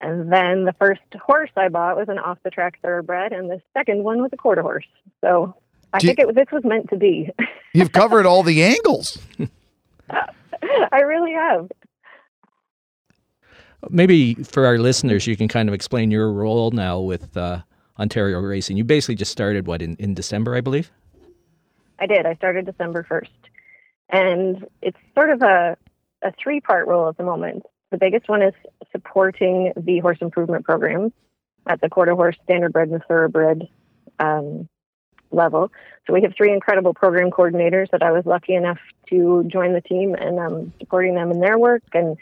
And then the first horse I bought was an off the track thoroughbred, and the second one was a quarter horse. So I Do think it, this was meant to be. <laughs> you've covered all the angles. <laughs> <laughs> I really have. Maybe for our listeners, you can kind of explain your role now with uh, Ontario Racing. You basically just started, what, in, in December, I believe? I did. I started December 1st. And it's sort of a, a three part role at the moment. The biggest one is supporting the horse improvement programs at the quarter horse, standardbred, and thoroughbred um, level. So we have three incredible program coordinators that I was lucky enough to join the team and um, supporting them in their work and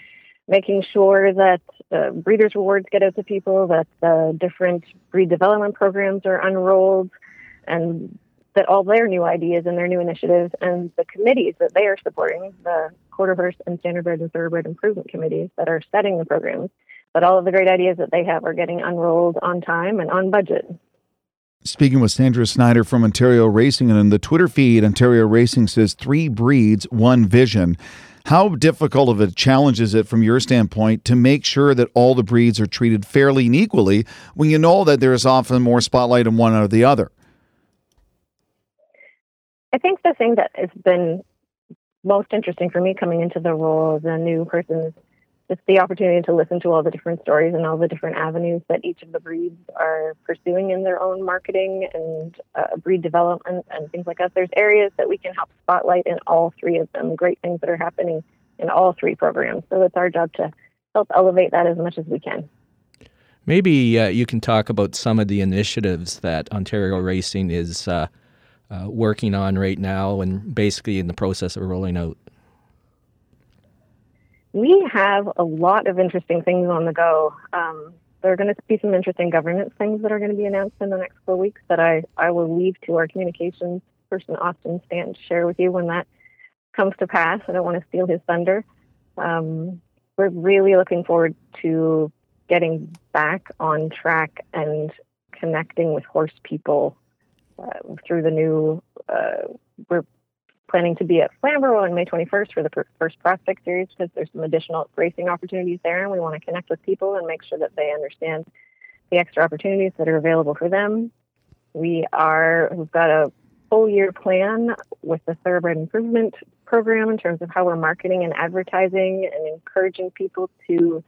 making sure that uh, breeders' rewards get out to people, that the different breed development programs are unrolled, and that all their new ideas and their new initiatives and the committees that they are supporting, the quarter horse and standardbred and thoroughbred improvement committees that are setting the programs, that all of the great ideas that they have are getting unrolled on time and on budget. Speaking with Sandra Snyder from Ontario Racing, and in the Twitter feed, Ontario Racing says three breeds, one vision. How difficult of a challenge is it from your standpoint to make sure that all the breeds are treated fairly and equally when you know that there is often more spotlight on one or the other? I think the thing that has been most interesting for me coming into the role as a new person just the opportunity to listen to all the different stories and all the different avenues that each of the breeds are pursuing in their own marketing and uh, breed development and things like that. There's areas that we can help spotlight in all three of them, great things that are happening in all three programs. So it's our job to help elevate that as much as we can. Maybe uh, you can talk about some of the initiatives that Ontario Racing is uh, uh working on right now and basically in the process of rolling out we have a lot of interesting things on the go. Um, there are going to be some interesting governance things that are going to be announced in the next four weeks that I, I will leave to our communications person, Austin Stant, to share with you when that comes to pass. I don't want to steal his thunder. Um, we're really looking forward to getting back on track and connecting with horse people uh, through the new. Uh, we're planning to be at Flamborough on May 21st for the pr- first prospect series because there's some additional racing opportunities there, and we want to connect with people and make sure that they understand the extra opportunities that are available for them. We are we've got a full year plan with the thoroughbred improvement program in terms of how we're marketing and advertising and encouraging people to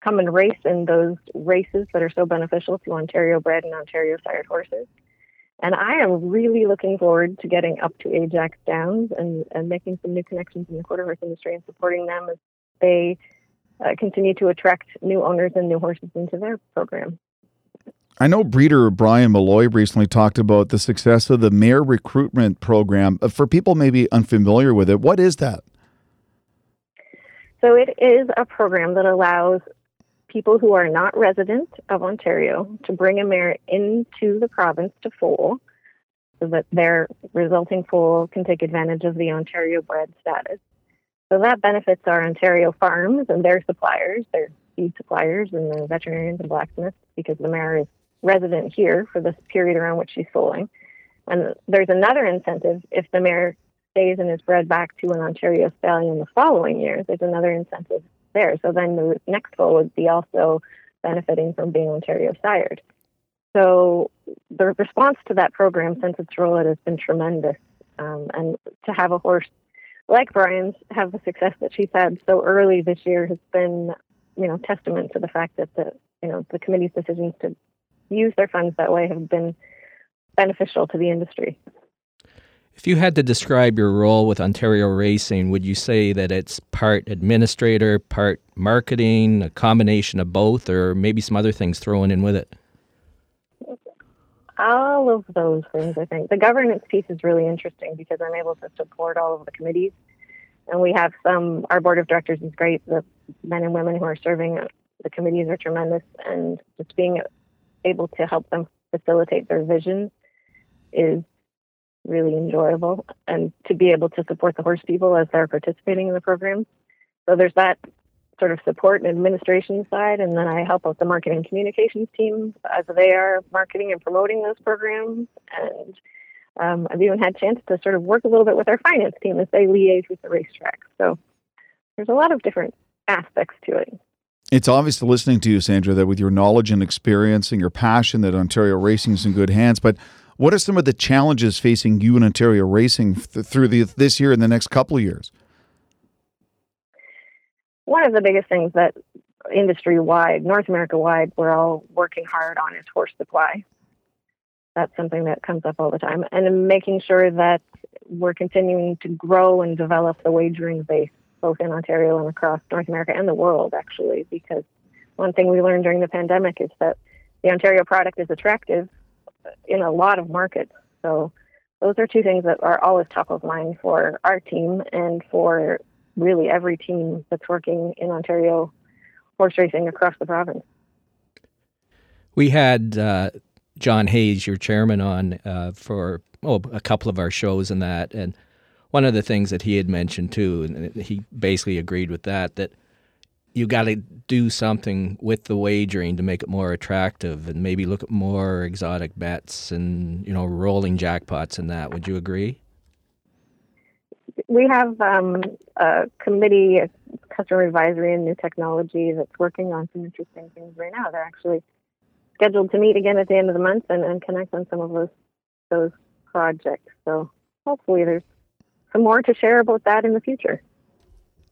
come and race in those races that are so beneficial to Ontario bred and Ontario sired horses. And I am really looking forward to getting up to Ajax Downs and, and making some new connections in the quarter horse industry and supporting them as they uh, continue to attract new owners and new horses into their program. I know breeder Brian Malloy recently talked about the success of the mare recruitment program. Uh, for people maybe unfamiliar with it, what is that? So it is a program that allows people who are not resident of Ontario to bring a mare into the province to foal so that their resulting foal can take advantage of the Ontario bred status. So that benefits our Ontario farms and their suppliers, their feed suppliers and the veterinarians and blacksmiths because the mare is resident here for this period around which she's foaling. And there's another incentive if the mare stays and is bred back to an Ontario stallion the following year. There's another incentive there. So then the next foal would be also benefiting from being Ontario sired. So the response to that program since its rollout has been tremendous. Um, and to have a horse like Brian's have the success that she's had so early this year has been, you know, testament to the fact that the you know the committee's decisions to use their funds that way have been beneficial to the industry. If you had to describe your role with Ontario Racing, would you say that it's part administrator, part marketing, a combination of both, or maybe some other things thrown in with it? All of those things, I think. The governance piece is really interesting because I'm able to support all of the committees. And we have some, our board of directors is great. The men and women who are serving the committees are tremendous. And just being able to help them facilitate their vision is really enjoyable and to be able to support the horse people as they're participating in the program. So there's that sort of support and administration side, and then I help out the marketing communications team as they are marketing and promoting those programs. And um, I've even had a chance to sort of work a little bit with our finance team as they liaise with the racetrack. So there's a lot of different aspects to it. It's obvious listening to you, Sandra, that with your knowledge and experience and your passion, that Ontario Racing is in good hands. But what are some of the challenges facing you and Ontario Racing th- through the, this year and the next couple of years? One of the biggest things that industry wide, North America wide, we're all working hard on is horse supply. That's something that comes up all the time. And making sure that we're continuing to grow and develop the wagering base both in Ontario and across North America and the world, actually, because one thing we learned during the pandemic is that the Ontario product is attractive in a lot of markets. So those are two things that are always top of mind for our team and for really every team that's working in Ontario horse racing across the province. We had uh, John Hayes, your chairman, on uh, for oh, a couple of our shows and that, and one of the things that he had mentioned too, and he basically agreed with that, that you got to do something with the wagering to make it more attractive and maybe look at more exotic bets and you know rolling jackpots and that. Would you agree? We have um, a committee a customer advisory and new technology that's working on some interesting things right now. They're actually scheduled to meet again at the end of the month and, and connect on some of those those projects. So hopefully there's some more to share about that in the future.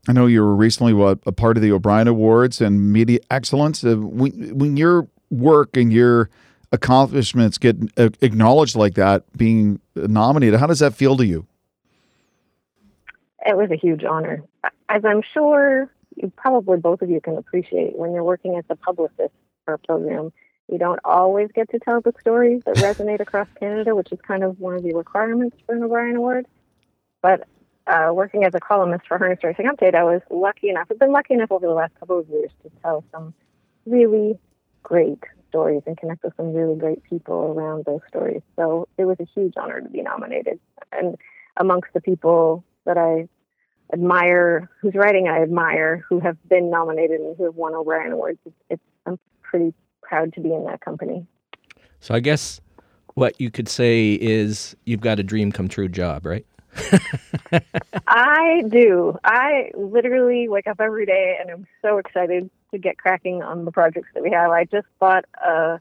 I know you were recently what, a part of the O'Brien Awards and Media Excellence. Uh, when, when your work and your accomplishments get uh, acknowledged like that, being nominated, how does that feel to you? It was a huge honor. As I'm sure you probably both of you can appreciate when you're working as a publicist for a program, you don't always get to tell the stories that resonate across Canada, which is kind of one of the requirements for an O'Brien Award. But uh, working as a columnist for Harness Racing Update, I was lucky enough, I've been lucky enough over the last couple of years to tell some really great stories and connect with some really great people around those stories. So it was a huge honor to be nominated. And amongst the people that I admire, whose writing I admire, who have been nominated and who have won O'Brien Awards, it's, it's I'm pretty proud to be in that company. So I guess what you could say is you've got a dream come true job, right? <laughs> I do. I literally wake up every day and I'm so excited to get cracking on the projects that we have. I just bought a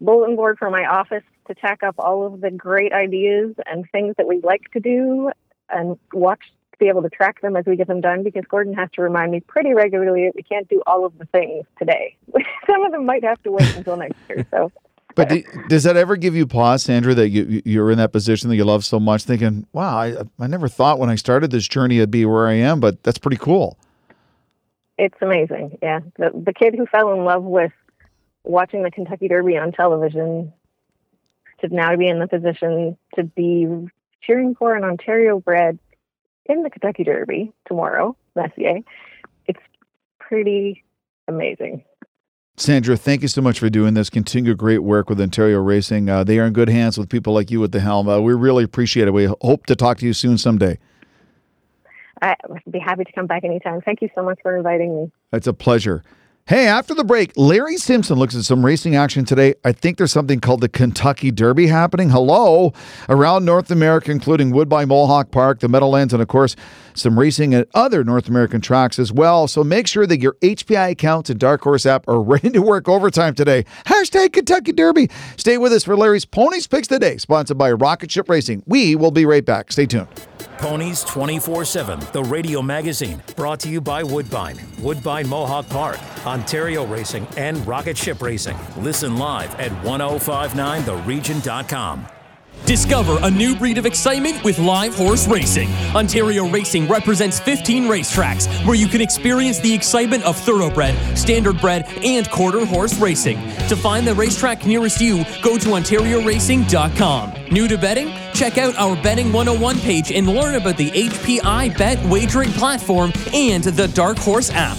bulletin board for my office to tack up all of the great ideas and things that we like to do and watch to be able to track them as we get them done because Gordon has to remind me pretty regularly that we can't do all of the things today. <laughs> Some of them might have to wait until next year. So But do, does that ever give you pause, Sandra, that you you're in that position that you love so much, thinking, "Wow, I I never thought when I started this journey I'd be where I am," but that's pretty cool. it's amazing. Yeah. The the kid who fell in love with watching the Kentucky Derby on television to now be in the position to be cheering for an Ontario bred in the Kentucky Derby tomorrow, Messier. It's pretty amazing. Sandra, thank you so much for doing this. Continue great work with Ontario Racing. Uh, they are in good hands with people like you at the helm. Uh, we really appreciate it. We hope to talk to you soon someday. I would be happy to come back anytime. Thank you so much for inviting me. It's a pleasure. Hey, after the break, Larry Simpson looks at some racing action today. I think there's something called the Kentucky Derby happening. Hello, around North America, including Woodbine Mohawk Park, the Meadowlands, and of course, some racing at other North American tracks as well. So make sure that your HPI accounts and Dark Horse app are <laughs> ready to work overtime today. Hashtag Kentucky Derby. Stay with us for Larry's Ponies Picks today, sponsored by Rocket Ship Racing. We will be right back. Stay tuned. Ponies 24 7, the radio magazine, brought to you by Woodbine, Woodbine Mohawk Park, Ontario Racing, and Rocket Ship Racing. Listen live at 1059theregion.com. Discover a new breed of excitement with live horse racing. Ontario Racing represents 15 racetracks where you can experience the excitement of thoroughbred, standardbred, and quarter horse racing. To find the racetrack nearest you, go to OntarioRacing.com. New to betting? Check out our Betting 101 page and learn about the HPI Bet wagering platform and the Dark Horse app.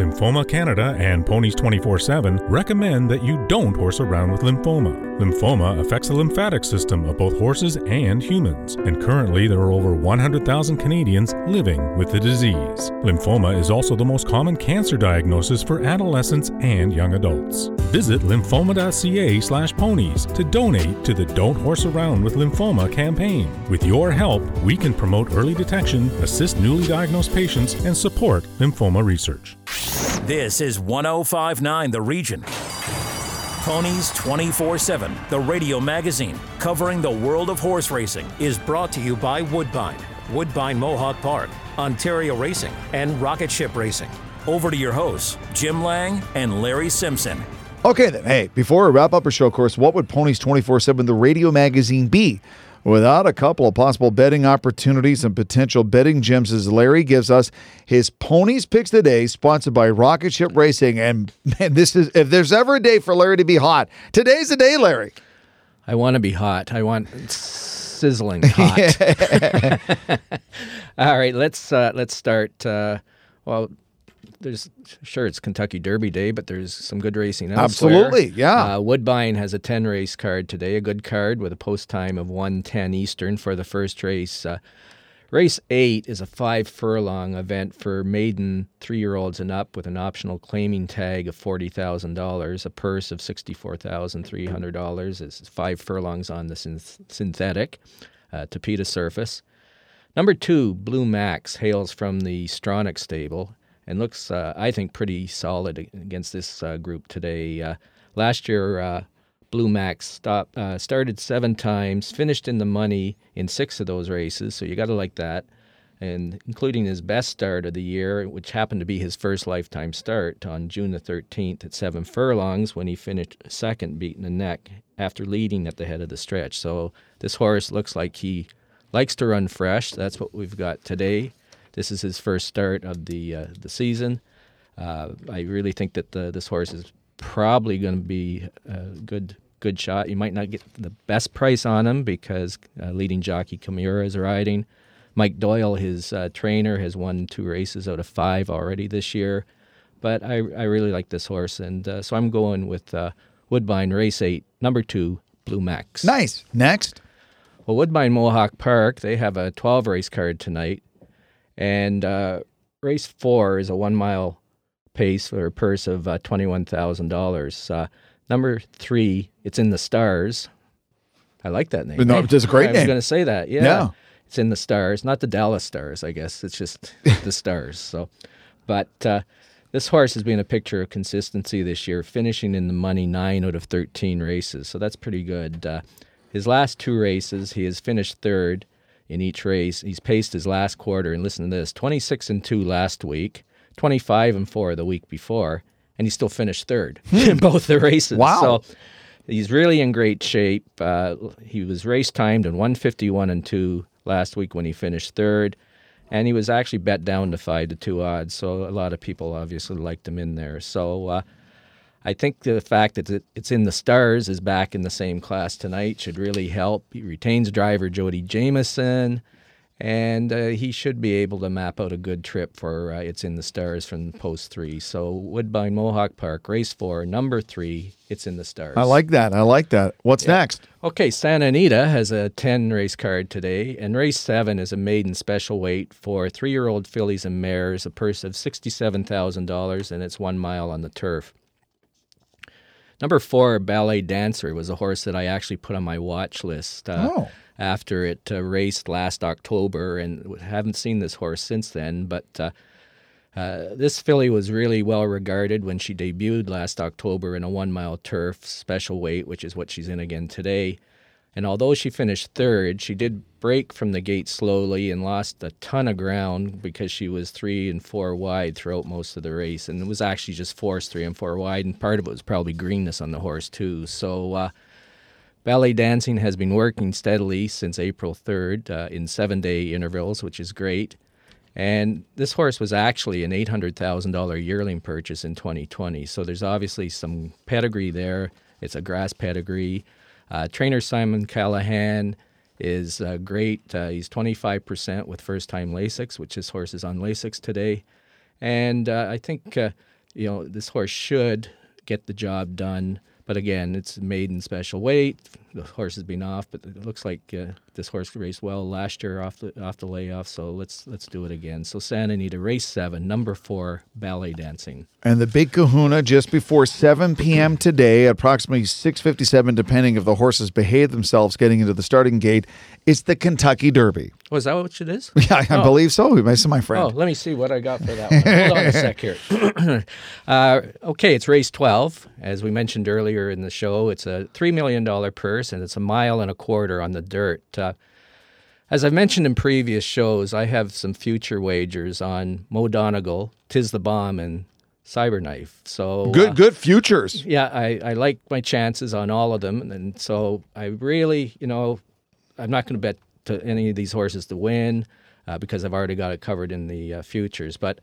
Lymphoma Canada and Ponies 24 7 recommend that you don't horse around with lymphoma. Lymphoma affects the lymphatic system of both horses and humans, and currently there are over 100,000 Canadians living with the disease. Lymphoma is also the most common cancer diagnosis for adolescents and young adults. Visit lymphoma.ca/ponies to donate to the Don't Horse Around with Lymphoma campaign. With your help, we can promote early detection, assist newly diagnosed patients, and support lymphoma research. This is 1059 The Region. Ponies 24 7, the radio magazine covering the world of horse racing, is brought to you by Woodbine, Woodbine Mohawk Park, Ontario Racing, and Rocket Ship Racing. Over to your hosts, Jim Lang and Larry Simpson. Okay, then. Hey, before we wrap up our show, of course, what would Ponies 24 7, the radio magazine, be without a couple of possible betting opportunities and potential betting gems as Larry gives us his Ponies Picks today, sponsored by Rocket Ship Racing. And man, this is, if there's ever a day for Larry to be hot, today's the day, Larry. I want to be hot. I want sizzling <laughs> hot. <laughs> All right, let's uh, let's start. Uh, well, there's sure it's Kentucky Derby Day, but there's some good racing elsewhere. Absolutely, yeah. Uh, Woodbine has a 10 race card today, a good card with a post time of 110 Eastern for the first race. Uh, race 8 is a 5 furlong event for maiden 3-year-olds and up with an optional claiming tag of $40,000, a purse of $64,300. It's 5 furlongs on the synth- synthetic uh, Tapeta surface. Number 2, Blue Max hails from the Stronach stable and looks, uh, I think, pretty solid against this uh, group today. Uh, last year, uh, Blue Max stop, uh, started seven times, finished in the money in six of those races, so you got to like that. and including his best start of the year, which happened to be his first lifetime start on June the 13th at seven furlongs when he finished second, beating the neck after leading at the head of the stretch. So this horse looks like he likes to run fresh. That's what we've got today. This is his first start of the uh, the season. Uh, I really think that the, this horse is probably going to be a good good shot. You might not get the best price on him because uh, leading jockey Kimura is riding. Mike Doyle, his uh, trainer, has won two races out of five already this year. But I, I really like this horse, and uh, so I'm going with uh, Woodbine Race 8, number two, Blue Max. Nice. Next. Well, Woodbine Mohawk Park, they have a 12 race card tonight. And uh, race four is a one mile pace for a purse of uh, $21,000. Uh, number three, it's in the stars. I like that name. No, it's a great <laughs> I name. was going to say that. Yeah. Yeah. It's in the stars, not the Dallas Stars, I guess. It's just <laughs> the stars. So, but uh, this horse has been a picture of consistency this year, finishing in the money nine out of 13 races. So that's pretty good. Uh, his last two races, he has finished third in each race. He's paced his last quarter, and listen to this 26 and 2 last week, 25 and 4 the week before, and he still finished third <laughs> in both the races. Wow. So he's really in great shape. Uh, he was race timed in 151 and 2 last week when he finished third. And he was actually bet down to five to two odds, so a lot of people obviously liked him in there. So uh, I think the fact that it's in the stars is back in the same class tonight should really help. He retains driver Jody Jamieson, and uh, he should be able to map out a good trip for uh, it's in the stars from post three. So Woodbine Mohawk Park, race four, number three, it's in the stars. I like that. I like that. What's next? Okay, Santa Anita has a 10 race card today, and race 7 is a maiden special weight for three year old fillies and mares, a purse of $67,000, and it's one mile on the turf. Number four, Ballet Dancer, was a horse that I actually put on my watch list uh, Oh. after it uh, raced last October, and haven't seen this horse since then. But uh, uh, this filly was really well regarded when she debuted last October in a one mile turf special weight, which is what she's in again today. And although she finished third, she did break from the gate slowly and lost a ton of ground because she was three and four wide throughout most of the race. And it was actually just forced three and four wide, and part of it was probably greenness on the horse, too. So, uh, Ballet dancing has been working steadily since April 3rd uh, in seven day intervals, which is great. And this horse was actually an $800,000 yearling purchase in 2020. So there's obviously some pedigree there. It's a grass pedigree. Uh, trainer Simon Callaghan is uh, great. Uh, he's 25% with first time Lasix, which his horse is on Lasix today. And uh, I think, uh, you know, this horse should get the job done. But again, it's maiden special weight. The horse has been off, but it looks like uh, this horse raced well last year off the off the layoff. So let's let's do it again. So Santa Anita, race seven, number four, ballet dancing. And the big kahuna just before 7 p.m. today, approximately 6.57, depending if the horses behave themselves getting into the starting gate, it's the Kentucky Derby. Was that what it is? <laughs> Yeah, I Oh. believe so. This is my friend. Oh, let me see what I got for that one. Hold on a sec here. <laughs> uh, okay, it's race 12. As we mentioned earlier in the show, it's a $3 million purse and it's a mile and a quarter on the dirt. Uh, as I've mentioned in previous shows, I have some future wagers on Mo Donegal, Tiz the Bomb, and Cyberknife. So Good, uh, good futures. yeah, I, I like my chances on all of them. And so I really, you know, I'm not going to bet to any of these horses to win uh, because I've already got it covered in the uh, futures. But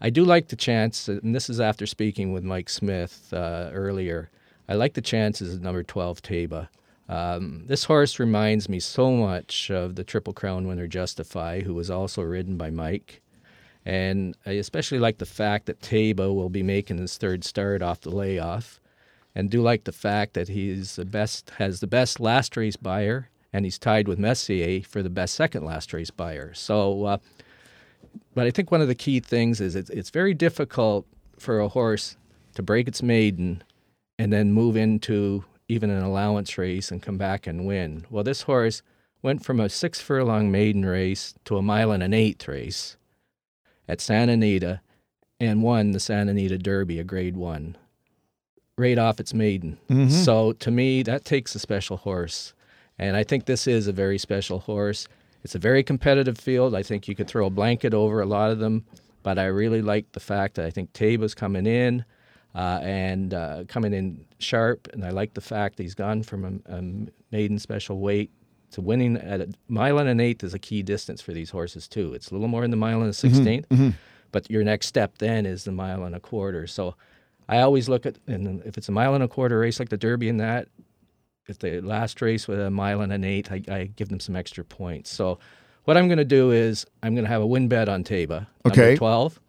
I do like the chance, and this is after speaking with Mike Smith uh, earlier. I like the chances of number 12 Taiba. Um, this horse reminds me so much of the Triple Crown winner Justify, who was also ridden by Mike. And I especially like the fact that Taiba will be making his third start off the layoff, and do like the fact that he's the best, has the best last race Beyer, and he's tied with Messier for the best second last race Beyer. So, uh, but I think one of the key things is it's, it's very difficult for a horse to break its maiden and then move into even an allowance race and come back and win. Well, this horse went from a six furlong maiden race to a mile and an eighth race at Santa Anita and won the Santa Anita Derby, a grade one, right off its maiden. Mhm. So to me, that takes a special horse. And I think this is a very special horse. It's a very competitive field. I think you could throw a blanket over a lot of them, but I really like the fact that I think Taiba's coming in uh, and uh, coming in sharp, and I like the fact that he's gone from a, a maiden special weight to winning at a mile and an eighth is a key distance for these horses too. It's a little more in the mile and a 16th, mhm. but your next step then is the mile and a quarter. So I always look at, and if it's a mile and a quarter race like the Derby and that, if the last race with a mile and an eighth, I, I give them some extra points. So what I'm going to do is I'm going to have a win bet on Taiba, number Okay. 12.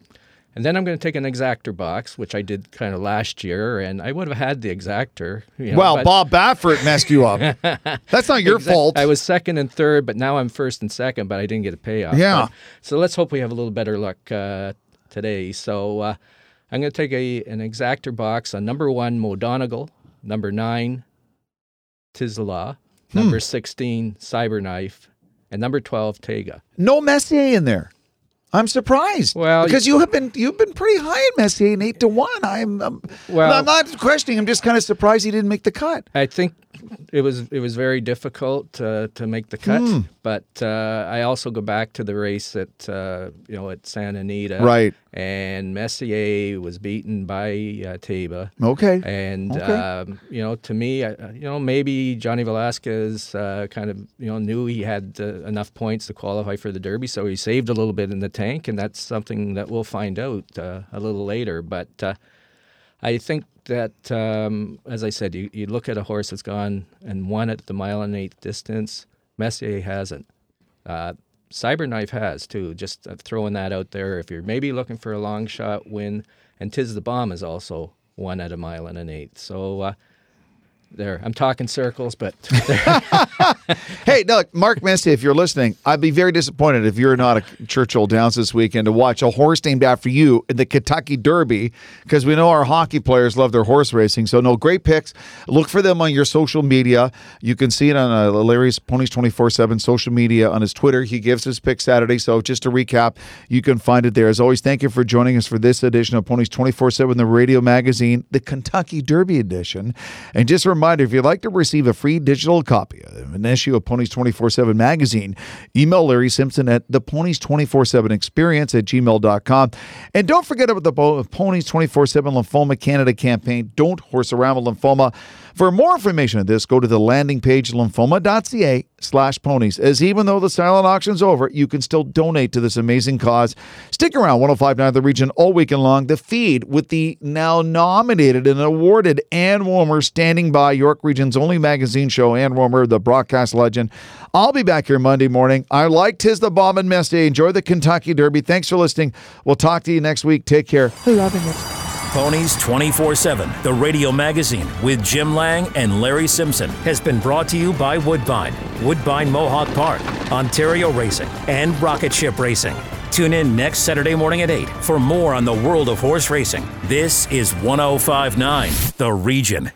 And then I'm going to take an exacta box, which I did kind of last year, and I would have had the exacta. You know, well, but- Bob Baffert messed you up. <laughs> That's not your Exact- fault. I was second and third, but now I'm first and second, but I didn't get a payoff. Yeah. But- so let's hope we have a little better luck uh, today. So uh, I'm going to take a an exacta box on number one, Mo Donegal, number nine, Tizla, Hmm. number 16, Cyberknife, and number 12, Taiba. No Messier in there. I'm surprised. Well, because you have been you've been pretty high in Messier, and eight to one. I'm, I'm Well- I'm not questioning. I'm just kind of surprised he didn't make the cut. I think it was it was very difficult uh, to make the cut, Hmm. but uh, I also go back to the race at uh, you know at Santa Anita, Right. And Messier was beaten by uh, Taiba. Okay. And Okay. um, you know, to me, I, you know, maybe Johnny Velazquez uh, kind of you know knew he had uh, enough points to qualify for the Derby, so he saved a little bit in the tank, and that's something that we'll find out uh, a little later. But uh, I think that, um, as I said, you, you look at a horse that's gone and won at the mile and eighth distance. Messier hasn't. Uh, Cyberknife has too. Just uh, throwing that out there. If you're maybe looking for a long shot win, and Tiz the Bomb is also won at a mile and an eighth. So uh, there, I'm talking circles, but <laughs> <laughs> hey, look, Mark Messier, if you're listening, I'd be very disappointed if you're not at Churchill Downs this weekend to watch a horse named after you in the Kentucky Derby, because we know our hockey players love their horse racing. So, no, great picks. Look for them on your social media. You can see it on uh, Larry's Ponies 24 7 social media on his Twitter. He gives his pick Saturday. So, just to recap, you can find it there. As always, thank you for joining us for this edition of Ponies 24 7, the radio magazine, the Kentucky Derby edition. And just a reminder if you'd like to receive a free digital copy of an issue of Ponies 24 7 magazine, email Larry Simpson at the Ponies 24 7 experience at gmail.com. And don't forget about the Ponies 24 7 Lymphoma Canada campaign. Don't horse around with lymphoma. For more information on this, go to the landing page lymphoma.ca slash ponies. As even though the silent auction's over, you can still donate to this amazing cause. Stick around 1059 The Region all weekend long. The feed with the now nominated and awarded Ann Womer standing by York Region's only magazine show, Ann Womer, the broadcast legend. I'll be back here Monday morning. I like Tiz the Bomb and Messier. Enjoy the Kentucky Derby. Thanks for listening. We'll talk to you next week. Take care. Loving it. Ponies 24 7, the radio magazine with Jim Lang and Larry Simpson, has been brought to you by Woodbine, Woodbine Mohawk Park, Ontario Racing, and Rocket Ship Racing. Tune in next Saturday morning at 8 for more on the world of horse racing. This is 1059 The Region.